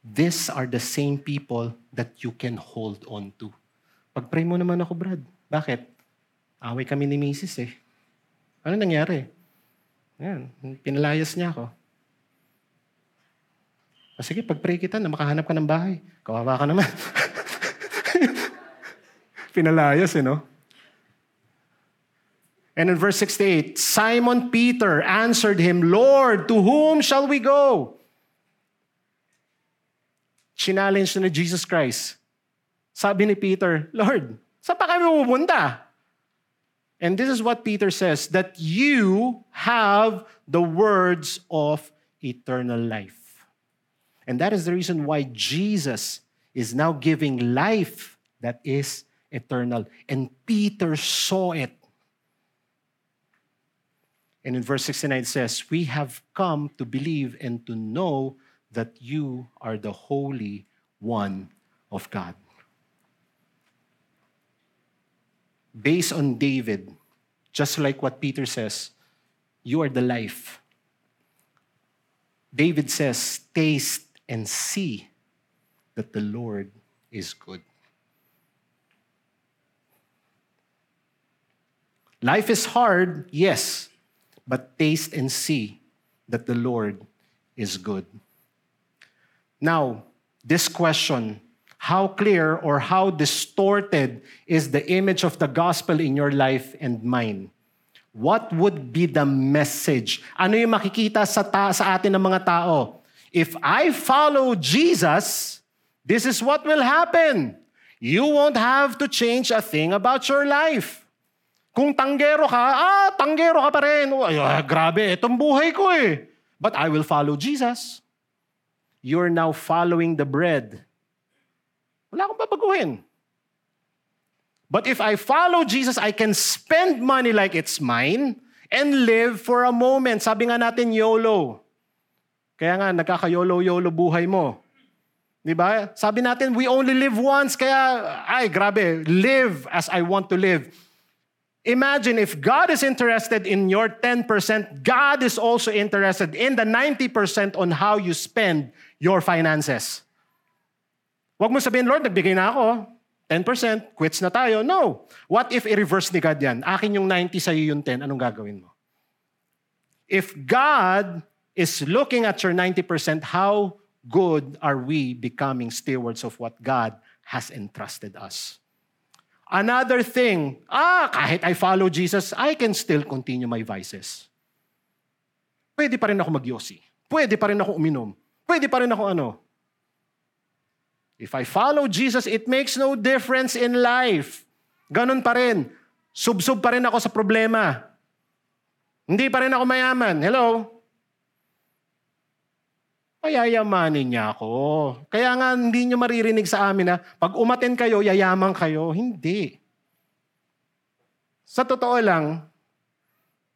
S3: these are the same people that you can hold on to. Pag-pray mo naman ako, Brad. Bakit? Away kami ni Mrs. eh. Ano nangyari? Ayan, pinalayas niya ako. O sige, pag-pray kita na makahanap ka ng bahay. Kawawa ka naman. *laughs* Pinalayas, eh, no? And in verse 68, Simon Peter answered him, Lord, to whom shall we go? Challenge na Jesus Christ. Sabi ni Peter, Lord, saan pa kami pupunta? And this is what Peter says, that you have the words of eternal life. And that is the reason why Jesus is now giving life that is eternal. And Peter saw it. And in verse 69 it says, We have come to believe and to know that you are the Holy One of God. Based on David, just like what Peter says, you are the life. David says, Taste and see that the Lord is good. Life is hard, yes, but taste and see that the Lord is good. Now, this question how clear or how distorted is the image of the gospel in your life and mine? What would be the message? Ano yung makikita sa, ta- sa atin ng mga tao? If I follow Jesus, this is what will happen. You won't have to change a thing about your life. Kung tanggero ka, ah, tanggero ka pa rin. Ay, ah, grabe, itong buhay ko eh. but I will follow Jesus. You're now following the bread. Wala akong babaguhin. But if I follow Jesus, I can spend money like it's mine and live for a moment. Sabi nga natin, YOLO. Kaya nga, nagkaka-YOLO-YOLO buhay mo. Di ba? Sabi natin, we only live once. Kaya, ay, grabe, live as I want to live. Imagine if God is interested in your 10%, God is also interested in the 90% on how you spend your finances. Huwag mo sabihin, Lord, nagbigay na ako. 10%, quits na tayo. No. What if i-reverse ni God yan? Akin yung 90, sa'yo yung 10. Anong gagawin mo? If God is looking at your 90%, how good are we becoming stewards of what God has entrusted us? Another thing, ah, kahit I follow Jesus, I can still continue my vices. Pwede pa rin ako magyosi. Pwede pa rin ako uminom. Pwede pa rin ako ano. If I follow Jesus, it makes no difference in life. Ganon pa rin. Subsub pa rin ako sa problema. Hindi pa rin ako mayaman. Hello? Payayamanin niya ako. Kaya nga hindi niyo maririnig sa amin na pag umaten kayo, yayaman kayo. Hindi. Sa totoo lang,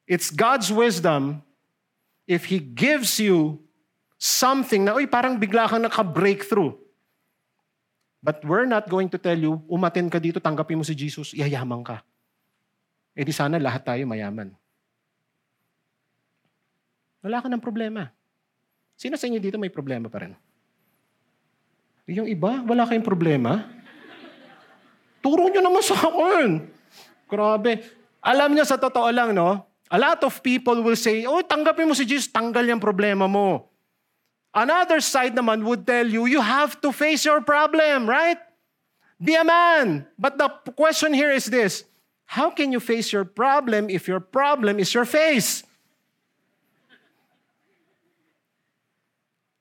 S3: it's God's wisdom if He gives you something na, uy, parang bigla kang naka-breakthrough. But we're not going to tell you, umaten ka dito, tanggapin mo si Jesus, yayaman ka. Eh di sana lahat tayo mayaman. Wala ka ng problema. Sino sa inyo dito may problema pa rin? Yung iba, wala kayong problema? Turo nyo naman sa akin. Grabe. Alam nyo sa totoo lang, no? A lot of people will say, oh, tanggapin mo si Jesus, tanggal yung problema mo. Another side naman would tell you, you have to face your problem, right? Be a man. But the question here is this, how can you face your problem if your problem is your face?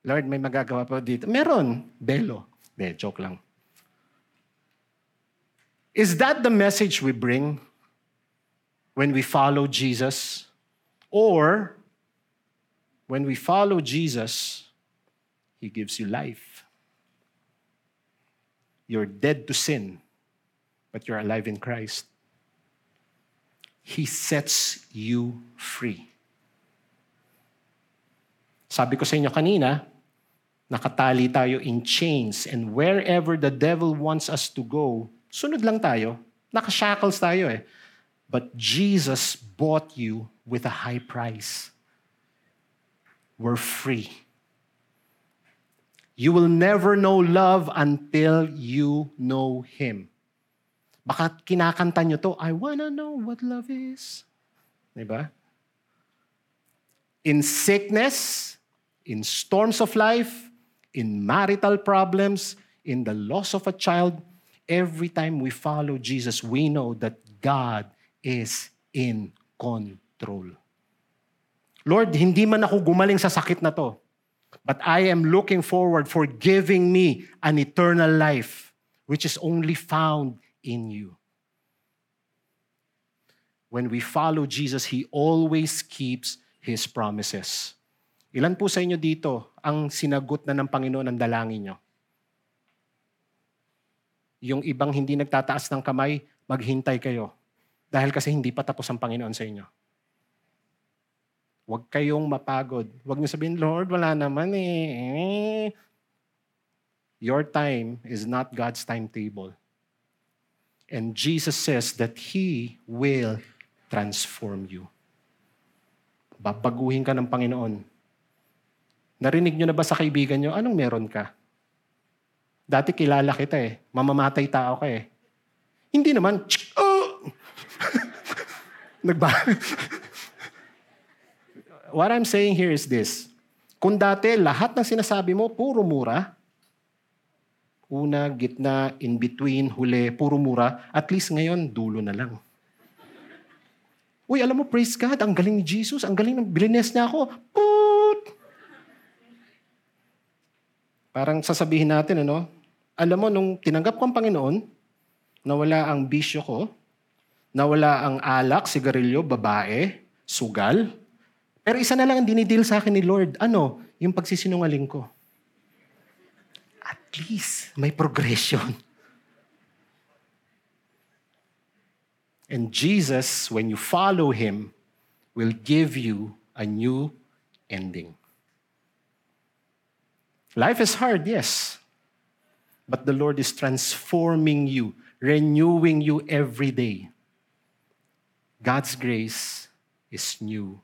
S3: Lord, may magagawa pa dito. Meron. Belo. De, joke lang. Is that the message we bring when we follow Jesus? Or when we follow Jesus, He gives you life. You're dead to sin, but you're alive in Christ. He sets you free. Sabi ko sa inyo kanina, nakatali tayo in chains and wherever the devil wants us to go, sunod lang tayo. Nakashackles tayo eh. But Jesus bought you with a high price. We're free. You will never know love until you know Him. Baka kinakanta nyo to, I wanna know what love is. Diba? In sickness, in storms of life, in marital problems, in the loss of a child, every time we follow Jesus, we know that God is in control. Lord, hindi man ako gumaling sa sakit na to, but I am looking forward for giving me an eternal life, which is only found in you. When we follow Jesus, He always keeps His promises. Ilan po sa inyo dito ang sinagot na ng Panginoon ang dalangin nyo? Yung ibang hindi nagtataas ng kamay, maghintay kayo. Dahil kasi hindi pa tapos ang Panginoon sa inyo. Huwag kayong mapagod. Huwag niyo sabihin, Lord, wala naman eh. Your time is not God's timetable. And Jesus says that He will transform you. Babaguhin ka ng Panginoon. Narinig nyo na ba sa kaibigan nyo, anong meron ka? Dati kilala kita eh. Mamamatay tao ka eh. Hindi naman, oh! *laughs* Nagba... *laughs* What I'm saying here is this. Kung dati lahat ng sinasabi mo, puro mura, una, gitna, in between, huli, puro mura, at least ngayon, dulo na lang. Uy, alam mo, praise God, ang galing ni Jesus, ang galing ng bilines niya ako. Put! Parang sasabihin natin, ano, alam mo, nung tinanggap ko ang Panginoon, nawala ang bisyo ko, nawala ang alak, sigarilyo, babae, sugal, Pero isa na lang ang dinidil sa akin ni Lord. Ano? Yung pagsisinungaling ko. At least, may progression. And Jesus, when you follow Him, will give you a new ending. Life is hard, yes. But the Lord is transforming you, renewing you every day. God's grace is new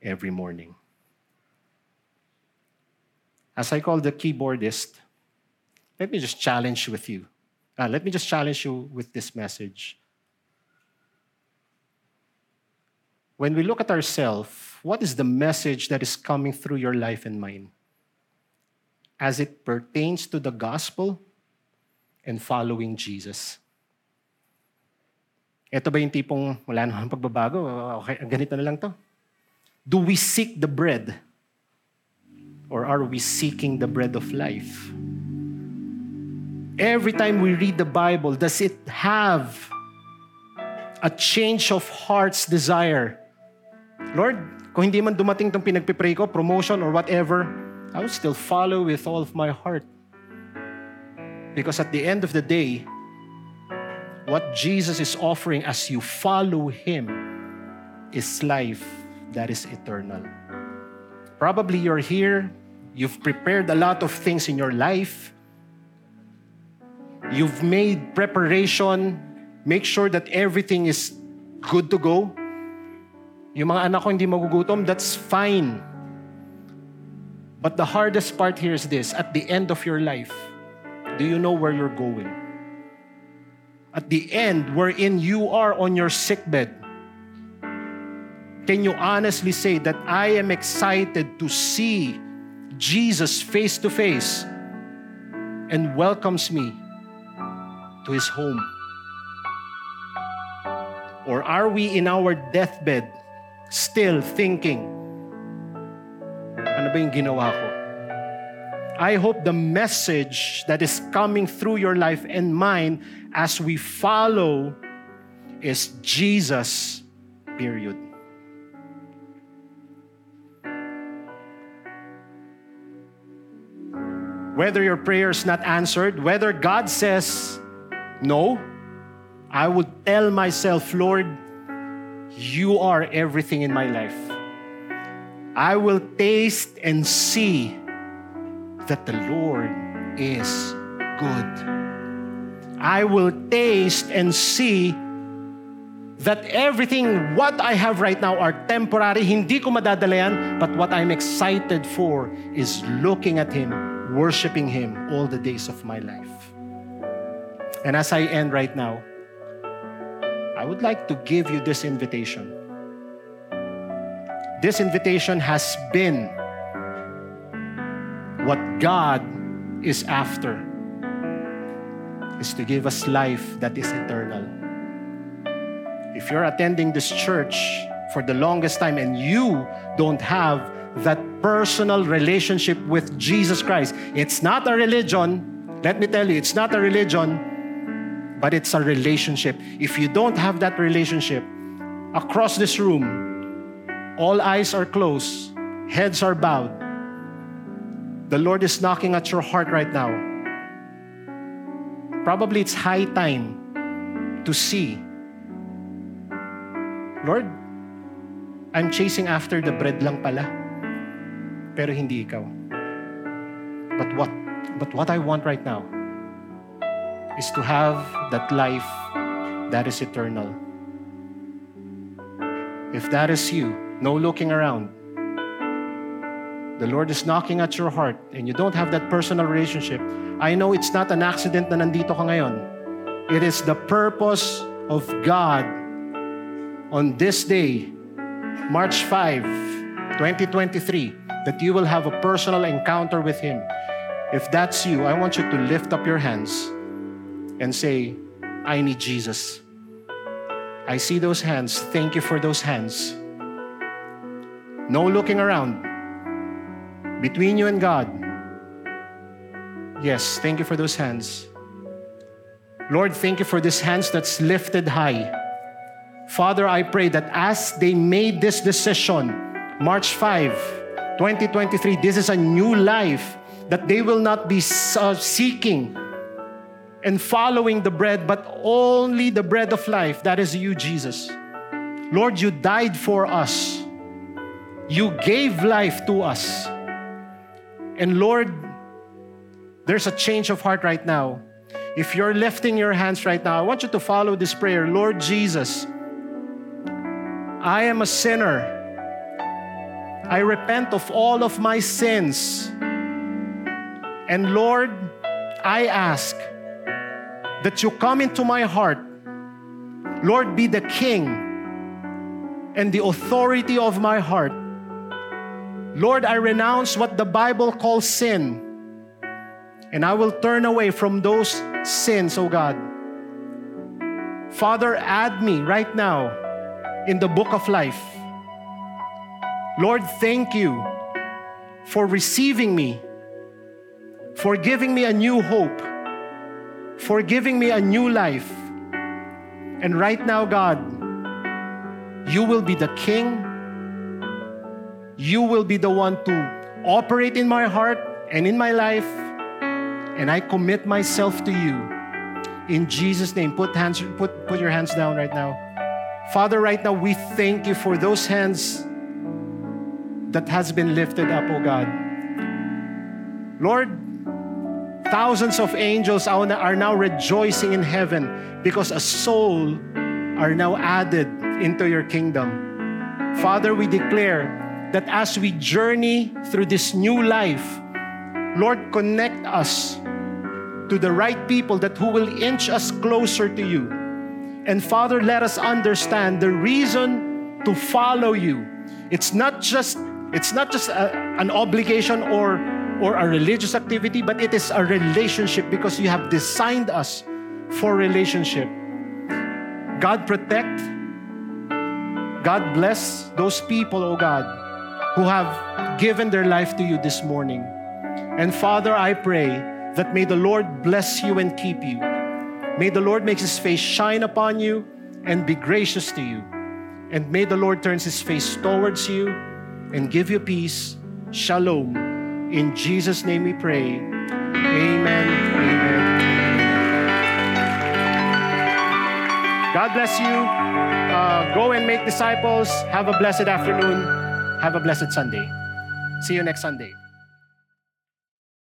S3: every morning. As I call the keyboardist, let me just challenge with you. Uh, let me just challenge you with this message. When we look at ourselves, what is the message that is coming through your life and mine? As it pertains to the gospel and following Jesus. Ito ba yung tipong wala namang pagbabago? Okay, ganito na lang to. Do we seek the bread? Or are we seeking the bread of life? Every time we read the Bible, does it have a change of heart's desire? Lord, kung hindi man dumating itong pinagpipray ko, promotion or whatever, I will still follow with all of my heart. Because at the end of the day, what Jesus is offering as you follow Him is life that is eternal. Probably you're here, you've prepared a lot of things in your life, you've made preparation, make sure that everything is good to go. Yung mga anak ko hindi magugutom, that's fine. But the hardest part here is this at the end of your life, do you know where you're going? At the end, wherein you are on your sickbed, can you honestly say that I am excited to see Jesus face to face and welcomes me to his home? Or are we in our deathbed still thinking, ba yung ginawa ko? I hope the message that is coming through your life and mine as we follow is Jesus, period. Whether your prayer is not answered, whether God says no, I would tell myself, Lord, you are everything in my life. I will taste and see that the Lord is good. I will taste and see that everything what I have right now are temporary. Hindi ko madadala yan, but what I'm excited for is looking at Him, worshiping Him all the days of my life. And as I end right now, I would like to give you this invitation. This invitation has been what God is after is to give us life that is eternal. If you're attending this church for the longest time and you don't have that personal relationship with Jesus Christ, it's not a religion. Let me tell you, it's not a religion, but it's a relationship. If you don't have that relationship, across this room, all eyes are closed, heads are bowed. The Lord is knocking at your heart right now. Probably it's high time to see. Lord, I'm chasing after the bread lang pala. Pero hindi ikaw. But what? But what I want right now is to have that life that is eternal. If that is you, no looking around, the Lord is knocking at your heart and you don't have that personal relationship, I know it's not an accident na nandito ka ngayon. It is the purpose of God on this day, March 5, 2023, that you will have a personal encounter with Him. If that's you, I want you to lift up your hands and say, I need Jesus. I see those hands. Thank you for those hands. No looking around. Between you and God. Yes, thank you for those hands. Lord, thank you for these hands that's lifted high. Father, I pray that as they made this decision, March 5, 2023, this is a new life that they will not be uh, seeking and following the bread, but only the bread of life. That is you, Jesus. Lord, you died for us. You gave life to us. And Lord, there's a change of heart right now. If you're lifting your hands right now, I want you to follow this prayer Lord Jesus, I am a sinner. I repent of all of my sins. And Lord, I ask that you come into my heart. Lord, be the king and the authority of my heart. Lord, I renounce what the Bible calls sin, and I will turn away from those sins, oh God. Father, add me right now in the book of life. Lord, thank you for receiving me, for giving me a new hope, for giving me a new life. And right now, God, you will be the king you will be the one to operate in my heart and in my life. And I commit myself to you. In Jesus' name, put, hands, put, put your hands down right now. Father, right now, we thank you for those hands that has been lifted up, oh God. Lord, thousands of angels are now rejoicing in heaven because a soul are now added into your kingdom. Father, we declare that as we journey through this new life, Lord, connect us to the right people that who will inch us closer to you. And Father, let us understand the reason to follow you. It's not just it's not just a, an obligation or or a religious activity, but it is a relationship because you have designed us for relationship. God protect. God bless those people, oh God, who have given their life to you this morning. And Father, I pray that may the Lord bless you and keep you. May the Lord make his face shine upon you and be gracious to you. And may the Lord turns his face towards you and give you peace. Shalom. In Jesus' name we pray. Amen. Amen. God bless you. Uh, go and make disciples. Have a blessed afternoon. Have a blessed Sunday. See you next Sunday.